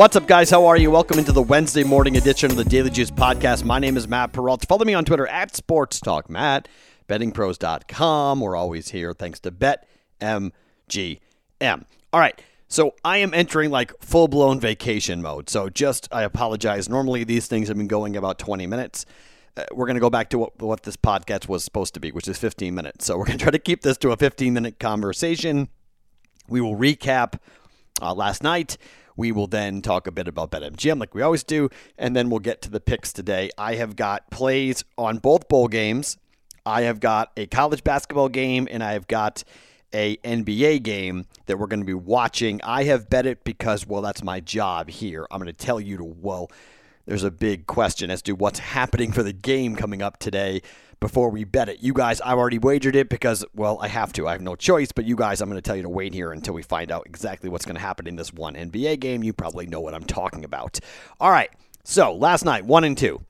What's up, guys? How are you? Welcome into the Wednesday morning edition of the Daily Juice podcast. My name is Matt Perrault. Follow me on Twitter at Sports Talk Matt, bettingpros.com. We're always here thanks to BetMGM. All right. So I am entering like full blown vacation mode. So just, I apologize. Normally these things have been going about 20 minutes. Uh, we're going to go back to what, what this podcast was supposed to be, which is 15 minutes. So we're going to try to keep this to a 15 minute conversation. We will recap uh, last night. We will then talk a bit about BetMGM like we always do, and then we'll get to the picks today. I have got plays on both bowl games. I have got a college basketball game, and I have got a NBA game that we're going to be watching. I have bet it because, well, that's my job here. I'm going to tell you to, well, there's a big question as to what's happening for the game coming up today before we bet it. You guys, I've already wagered it because, well, I have to. I have no choice. But you guys, I'm going to tell you to wait here until we find out exactly what's going to happen in this one NBA game. You probably know what I'm talking about. All right. So last night, one and two.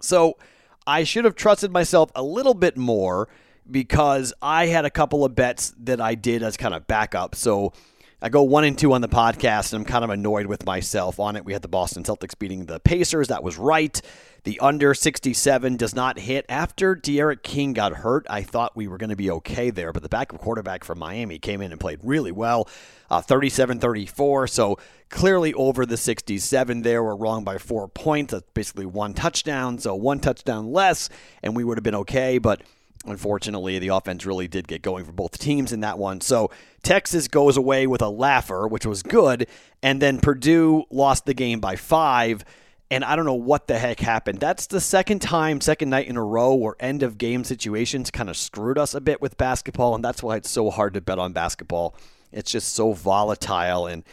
So I should have trusted myself a little bit more because I had a couple of bets that I did as kind of backup. So I go one and two on the podcast, and I'm kind of annoyed with myself on it. We had the Boston Celtics beating the Pacers. That was right. The under 67 does not hit. After D'Eriq King got hurt, I thought we were going to be okay there, but the backup quarterback from Miami came in and played really well, uh, 37 34. So clearly over the 67 there. We're wrong by four points. That's basically one touchdown. So one touchdown less, and we would have been okay. But Unfortunately, the offense really did get going for both teams in that one. So Texas goes away with a laugher, which was good, and then Purdue lost the game by five. And I don't know what the heck happened. That's the second time, second night in a row where end of game situations kind of screwed us a bit with basketball, and that's why it's so hard to bet on basketball. It's just so volatile, and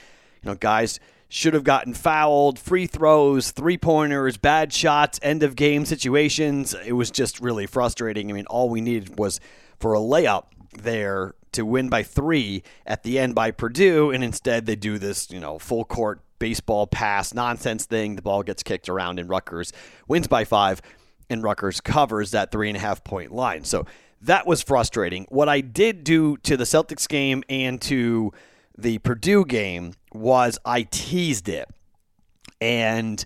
you know, guys should have gotten fouled, free throws, three pointers, bad shots, end of game situations. It was just really frustrating. I mean, all we needed was for a layup there to win by three at the end by Purdue, and instead they do this, you know, full court baseball pass nonsense thing. The ball gets kicked around, and Rutgers wins by five, and Rutgers covers that three and a half point line. So that was frustrating. What I did do to the Celtics game and to the Purdue game was I teased it. And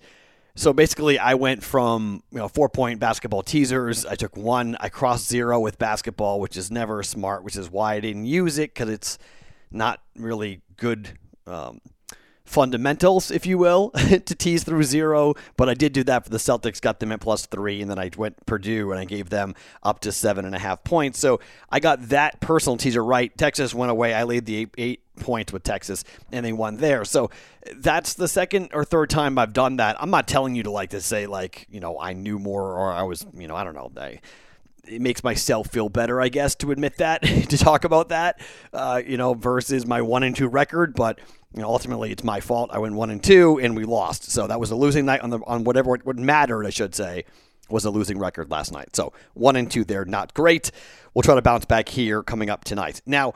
so basically, I went from you know four point basketball teasers. I took one. I crossed zero with basketball, which is never smart, which is why I didn't use it because it's not really good um, fundamentals, if you will, to tease through zero. But I did do that for the Celtics, got them at plus three, and then I went Purdue and I gave them up to seven and a half points. So I got that personal teaser right. Texas went away. I laid the eight, eight points with Texas, and they won there. So that's the second or third time I've done that. I'm not telling you to like to say like you know I knew more or I was you know I don't know. I, it makes myself feel better, I guess, to admit that, to talk about that, uh, you know, versus my one and two record. But you know, ultimately, it's my fault. I went one and two, and we lost. So that was a losing night on the on whatever what mattered, I should say, was a losing record last night. So one and two there, not great. We'll try to bounce back here coming up tonight. Now,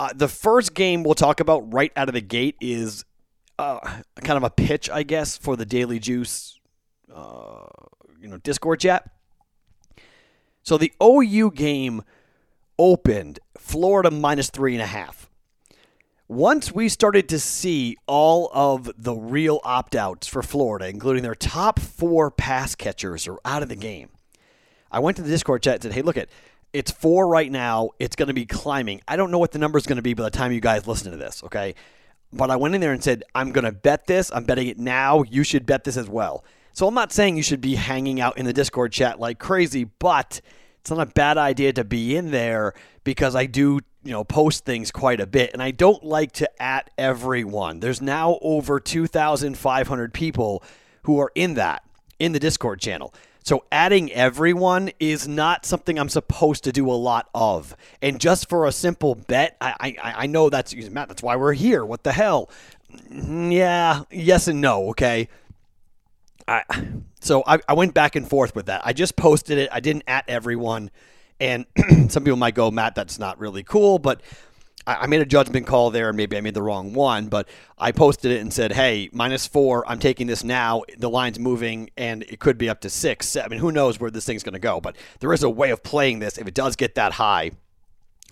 uh, the first game we'll talk about right out of the gate is uh, kind of a pitch, I guess, for the Daily Juice, uh, you know, Discord chat. So the OU game opened Florida minus three and a half. Once we started to see all of the real opt outs for Florida, including their top four pass catchers, are out of the game, I went to the Discord chat and said, hey, look at it's four right now. It's going to be climbing. I don't know what the number is going to be by the time you guys listen to this, okay? But I went in there and said, I'm going to bet this. I'm betting it now. You should bet this as well. So I'm not saying you should be hanging out in the Discord chat like crazy, but it's not a bad idea to be in there because I do, you know, post things quite a bit and I don't like to at everyone. There's now over 2,500 people who are in that in the Discord channel. So adding everyone is not something I'm supposed to do a lot of. And just for a simple bet, I I, I know that's Matt. That's why we're here. What the hell? Mm, yeah, yes and no. Okay. I so I, I went back and forth with that. I just posted it. I didn't at everyone, and some people might go, Matt, that's not really cool, but I made a judgment call there, and maybe I made the wrong one, but I posted it and said, "Hey, minus four. I'm taking this now. The line's moving, and it could be up to six. I mean, who knows where this thing's going to go? But there is a way of playing this if it does get that high.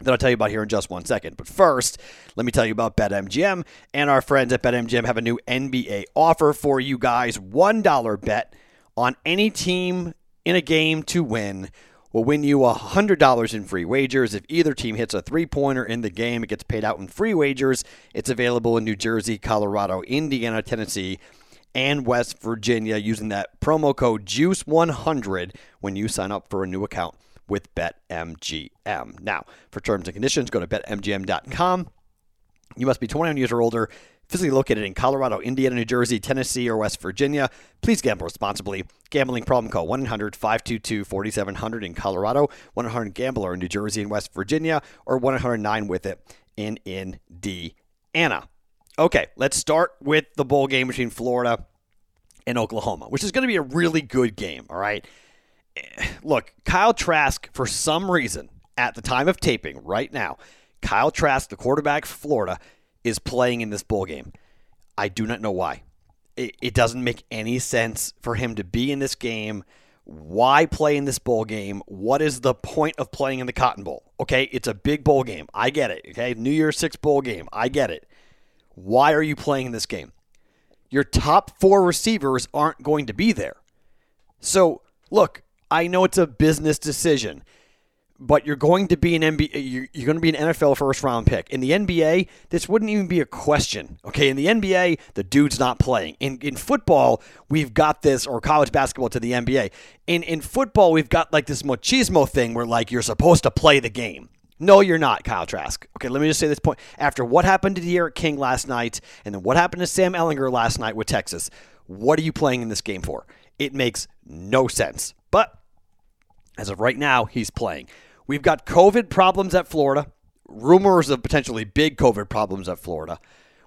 that I'll tell you about here in just one second. But first, let me tell you about BetMGM. And our friends at BetMGM have a new NBA offer for you guys $1 bet on any team in a game to win will win you $100 in free wagers. If either team hits a three pointer in the game, it gets paid out in free wagers. It's available in New Jersey, Colorado, Indiana, Tennessee, and West Virginia using that promo code JUICE100 when you sign up for a new account with BetMGM. Now, for terms and conditions, go to betmgm.com. You must be 21 years or older, physically located in Colorado, Indiana, New Jersey, Tennessee, or West Virginia. Please gamble responsibly. Gambling problem call 1 800 522 4700 in Colorado, 1 800 Gambler in New Jersey and West Virginia, or 1 800 9 with it in Indiana. Okay, let's start with the bowl game between Florida and Oklahoma, which is going to be a really good game, all right? Eh, look, Kyle Trask, for some reason, at the time of taping right now, Kyle Trask, the quarterback for Florida, is playing in this bowl game. I do not know why. It, it doesn't make any sense for him to be in this game. Why play in this bowl game? What is the point of playing in the Cotton Bowl? Okay, it's a big bowl game. I get it. Okay, New Year's Six bowl game. I get it. Why are you playing in this game? Your top four receivers aren't going to be there. So, look, I know it's a business decision, but you're going to be an NBA, you're, going to be an NFL first round pick. In the NBA, this wouldn't even be a question. Okay, in the NBA, the dude's not playing. In in football, we've got this, or college basketball to the NBA. In in football, we've got like this machismo thing where like you're supposed to play the game. No, you're not, Kyle Trask. Okay, let me just say this point. After what happened to D'Eriq King last night, and then what happened to Sam Ehlinger last night with Texas, what are you playing in this game for? It makes no sense. But as of right now, he's playing. We've got COVID problems at Florida, rumors of potentially big COVID problems at Florida.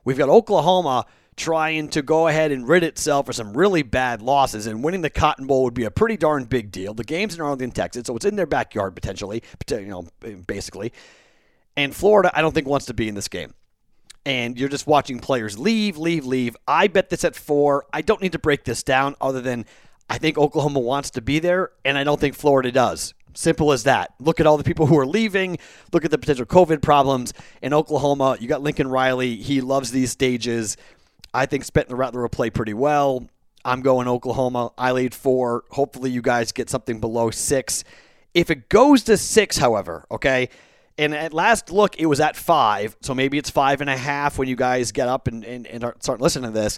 We've got Oklahoma trying to go ahead and rid itself of some really bad losses, and winning the Cotton Bowl would be a pretty darn big deal. The game's in Arlington, Texas, so it's in their backyard potentially, you know, basically. And Florida, I don't think wants to be in this game. And you're just watching players leave, leave, leave. I bet this at four. I don't need to break this down other than I think Oklahoma wants to be there, and I don't think Florida does. Simple as that. Look at all the people who are leaving. Look at the potential COVID problems in Oklahoma. You got Lincoln Riley. He loves these stages. I think Spencer Rattler will play pretty well. I'm going Oklahoma. I lead four. Hopefully, you guys get something below six. If it goes to six, however, okay, and at last look, it was at five, so maybe it's five and a half when you guys get up and, and, and start listening to this.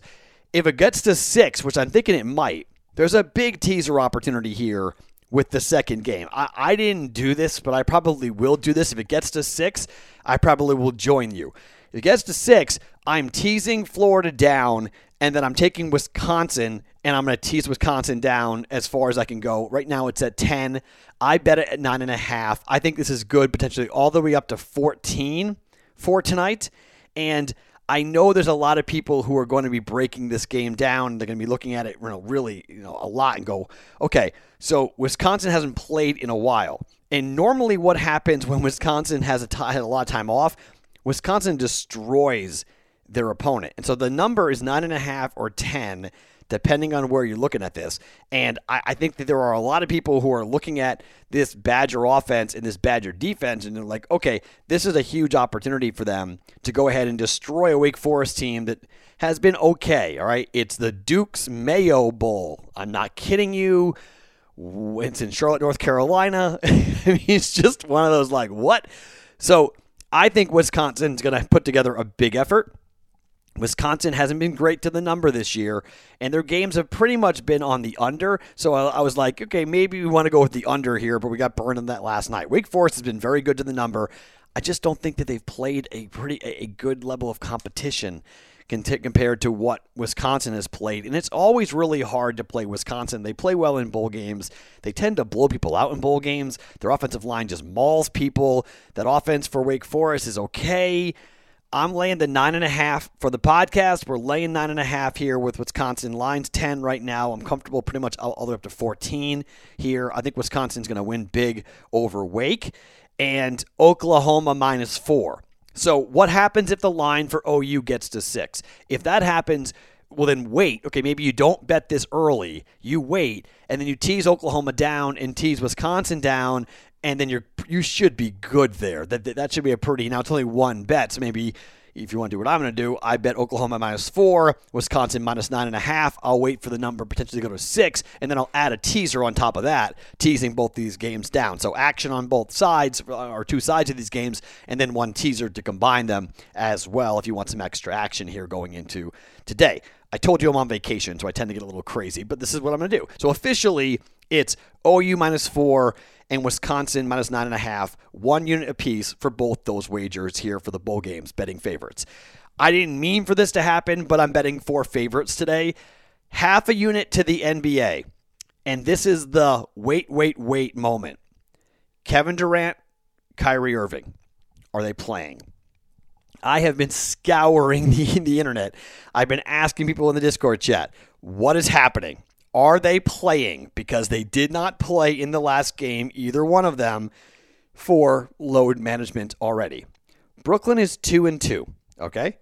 If it gets to six, which I'm thinking it might, there's a big teaser opportunity here with the second game. I, I didn't do this, but I probably will do this. If it gets to six, I probably will join you. If it gets to six, I'm teasing Florida down, and then I'm taking Wisconsin, and I'm going to tease Wisconsin down as far as I can go. Right now, it's at 10. I bet it at 9.5. I think this is good, potentially all the way up to 14 for tonight. And I know there's a lot of people who are going to be breaking this game down. They're going to be looking at it you know, really you know, a lot and go, okay, so Wisconsin hasn't played in a while. And normally, what happens when Wisconsin has a, t- has a lot of time off, Wisconsin destroys their opponent. And so the number is nine and a half or 10 depending on where you're looking at this. And I, I, think that there are a lot of people who are looking at this Badger offense and this Badger defense, and they're like, okay, this is a huge opportunity for them to go ahead and destroy a Wake Forest team that has been okay. All right. It's the Duke's Mayo Bowl. I'm not kidding you. It's in Charlotte, North Carolina. it's just one of those like, what? So I think Wisconsin's going to put together a big effort. Wisconsin hasn't been great to the number this year, and their games have pretty much been on the under. So I, I was like, okay, maybe we want to go with the under here, but we got burned on that last night. Wake Forest has been very good to the number. I just don't think that they've played a pretty a good level of competition compared to what Wisconsin has played. And it's always really hard to play Wisconsin. They play well in bowl games. They tend to blow people out in bowl games. Their offensive line just mauls people. That offense for Wake Forest is okay. I'm laying the nine and a half for the podcast. We're laying nine and a half here with Wisconsin. Lines 10 right now. I'm comfortable pretty much all, all the way up to 14 here. I think Wisconsin's going to win big over Wake. And Oklahoma minus four. So, what happens if the line for OU gets to six? If that happens, well, then wait. Okay, maybe you don't bet this early. You wait, and then you tease Oklahoma down and tease Wisconsin down, and then you're you should be good there. That that should be a pretty. Now it's only one bet, so maybe if you want to do what I'm going to do, I bet Oklahoma minus four, Wisconsin minus nine and a half. I'll wait for the number potentially to go to six, and then I'll add a teaser on top of that, teasing both these games down. So action on both sides, uh, or two sides of these games, and then one teaser to combine them as well if you want some extra action here going into today. I told you I'm on vacation, so I tend to get a little crazy, but this is what I'm going to do. So officially, it's OU minus four and Wisconsin minus nine and a half, one unit apiece for both those wagers here for the bowl games, betting favorites. I didn't mean for this to happen, but I'm betting four favorites today. Half a unit to the NBA. And this is the wait, wait, wait moment. Kevin Durant, Kyrie Irving. Are they playing? I have been scouring the, the internet. I've been asking people in the Discord chat, what is happening? Are they playing because they did not play in the last game, either one of them, for load management already? Brooklyn is 2 and 2, okay?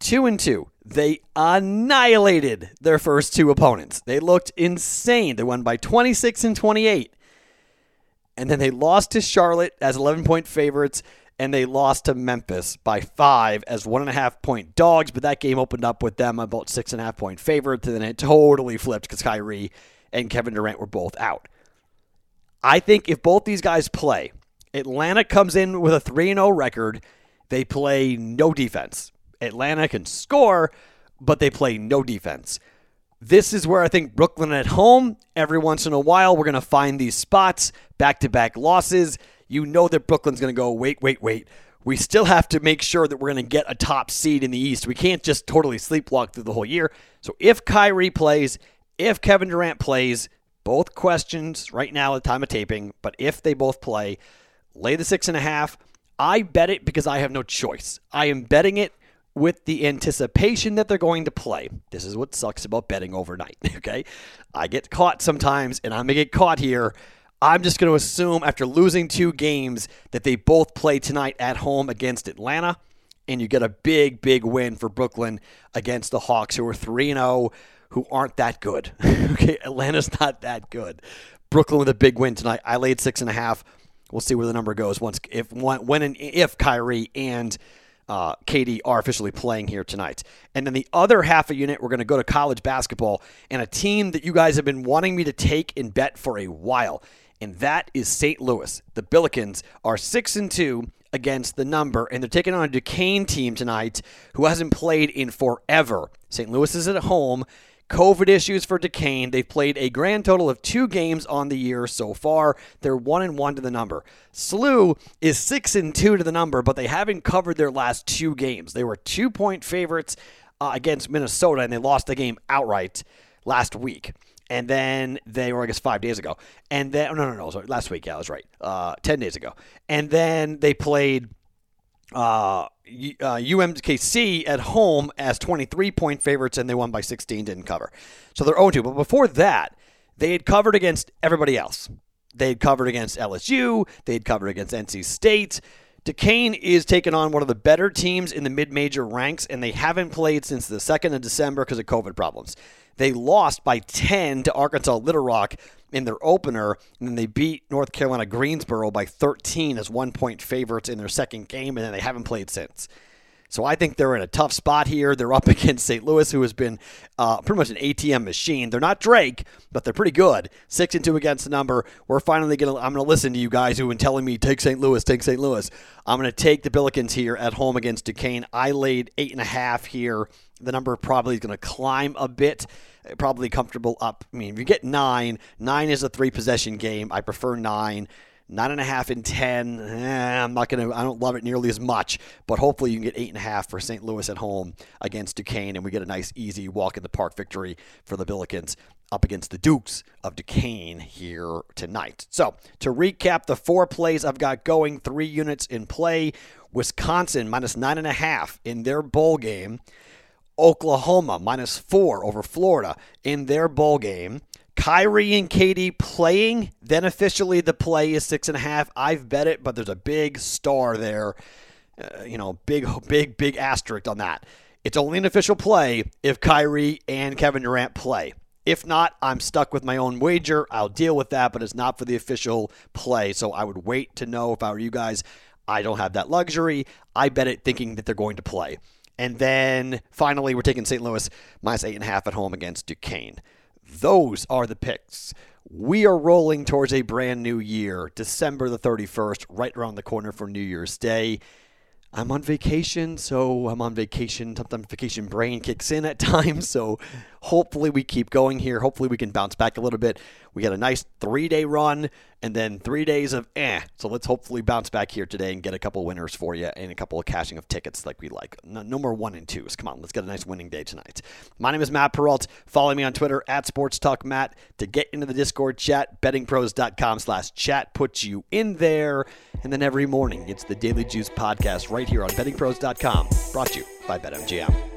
2 and 2. They annihilated their first two opponents. They looked insane. They won by 26 and 28. And then they lost to Charlotte as 11 point favorites and they lost to Memphis by five as one and a half point dogs. But that game opened up with them about six and a half point favorites, and then it totally flipped because Kyrie and Kevin Durant were both out. I think if both these guys play, Atlanta comes in with a 3 0 record. They play no defense. Atlanta can score, but they play no defense. This is where I think Brooklyn at home, every once in a while, we're going to find these spots, back to back losses you know that Brooklyn's going to go, wait, wait, wait. We still have to make sure that we're going to get a top seed in the East. We can't just totally sleepwalk through the whole year. So if Kyrie plays, if Kevin Durant plays, both questions right now at the time of taping, but if they both play, lay the six and a half. I bet it because I have no choice. I am betting it with the anticipation that they're going to play. This is what sucks about betting overnight, okay? I get caught sometimes, and I'm going to get caught here I'm just going to assume after losing two games that they both play tonight at home against Atlanta, and you get a big, big win for Brooklyn against the Hawks, who are 3 0, who aren't that good. okay, Atlanta's not that good. Brooklyn with a big win tonight. I laid six and a half. We'll see where the number goes once, if when and if Kyrie and uh, KD are officially playing here tonight. And then the other half a unit, we're going to go to college basketball and a team that you guys have been wanting me to take and bet for a while and that is St. Louis. The Billikens are 6 and 2 against the number, and they're taking on a Duquesne team tonight who hasn't played in forever. St. Louis is at home. COVID issues for Duquesne. They've played a grand total of two games on the year so far. They're one and one to the number. SLU is six and two to the number, but they haven't covered their last two games. They were two point favorites uh, against Minnesota, and they lost the game outright last week and then they were I guess five days ago, and then oh, no no no sorry, last week yeah I was right uh, ten days ago, and then they played uh, uh, UMKC at home as 23 point favorites, and they won by 16, didn't cover, so they're 0 2. But before that, they had covered against everybody else. They had covered against LSU. They had covered against NC State. Duquesne is taking on one of the better teams in the mid-major ranks, and they haven't played since the 2nd of December because of COVID problems. They lost by 10 to Arkansas Little Rock in their opener, and then they beat North Carolina Greensboro by 13 as one point favorites in their second game, and then they haven't played since. So I think they're in a tough spot here. They're up against St. Louis, who has been uh, pretty much an ATM machine. They're not Drake, but they're pretty good. Six and two against the number. We're finally gonna. I'm gonna listen to you guys who've been telling me take St. Louis, take St. Louis. I'm gonna take the Billikens here at home against Duquesne. I laid eight and a half here. The number probably is gonna climb a bit probably comfortable up. I mean, if you get nine, nine is a three possession game. I prefer nine. Nine and a half and ten. Eh, I'm not gonna. I don't love it nearly as much, but hopefully you can get eight and a half for St. Louis at home against Duquesne, and we get a nice, easy walk in the park victory for the Billikens up against the Dukes of Duquesne here tonight. So to recap, the four plays I've got going, three units in play. Wisconsin minus nine and a half in their bowl game. Oklahoma minus four over Florida in their bowl game. Kyrie and KD playing, then officially the play is six and a half. I've bet it, but there's a big star there. Uh, you know, big, big, big asterisk on that. It's only an official play if Kyrie and Kevin Durant play. If not, I'm stuck with my own wager. I'll deal with that, but it's not for the official play. So I would wait to know if I were you guys. I don't have that luxury. I bet it thinking that they're going to play. And then finally, we're taking St. Louis minus eight and a half at home against Duquesne. Those are the picks. We are rolling towards a brand new year, December the 31st, right around the corner for New Year's Day. I'm on vacation, so I'm on vacation. Sometimes vacation brain kicks in at times. So hopefully we keep going here. Hopefully we can bounce back a little bit. We had a nice three day run and then three days of eh. So let's hopefully bounce back here today and get a couple winners for you and a couple of cashing of tickets like we like. No, no more one and twos. Come on, let's get a nice winning day tonight. My name is Matt Perrault. Follow me on Twitter at Sports Talk Matt to get into the Discord chat. Bettingpros.com slash chat puts you in there. And then every morning, it's the Daily Juice podcast right here on bettingpros.com. Brought to you by BetMGM.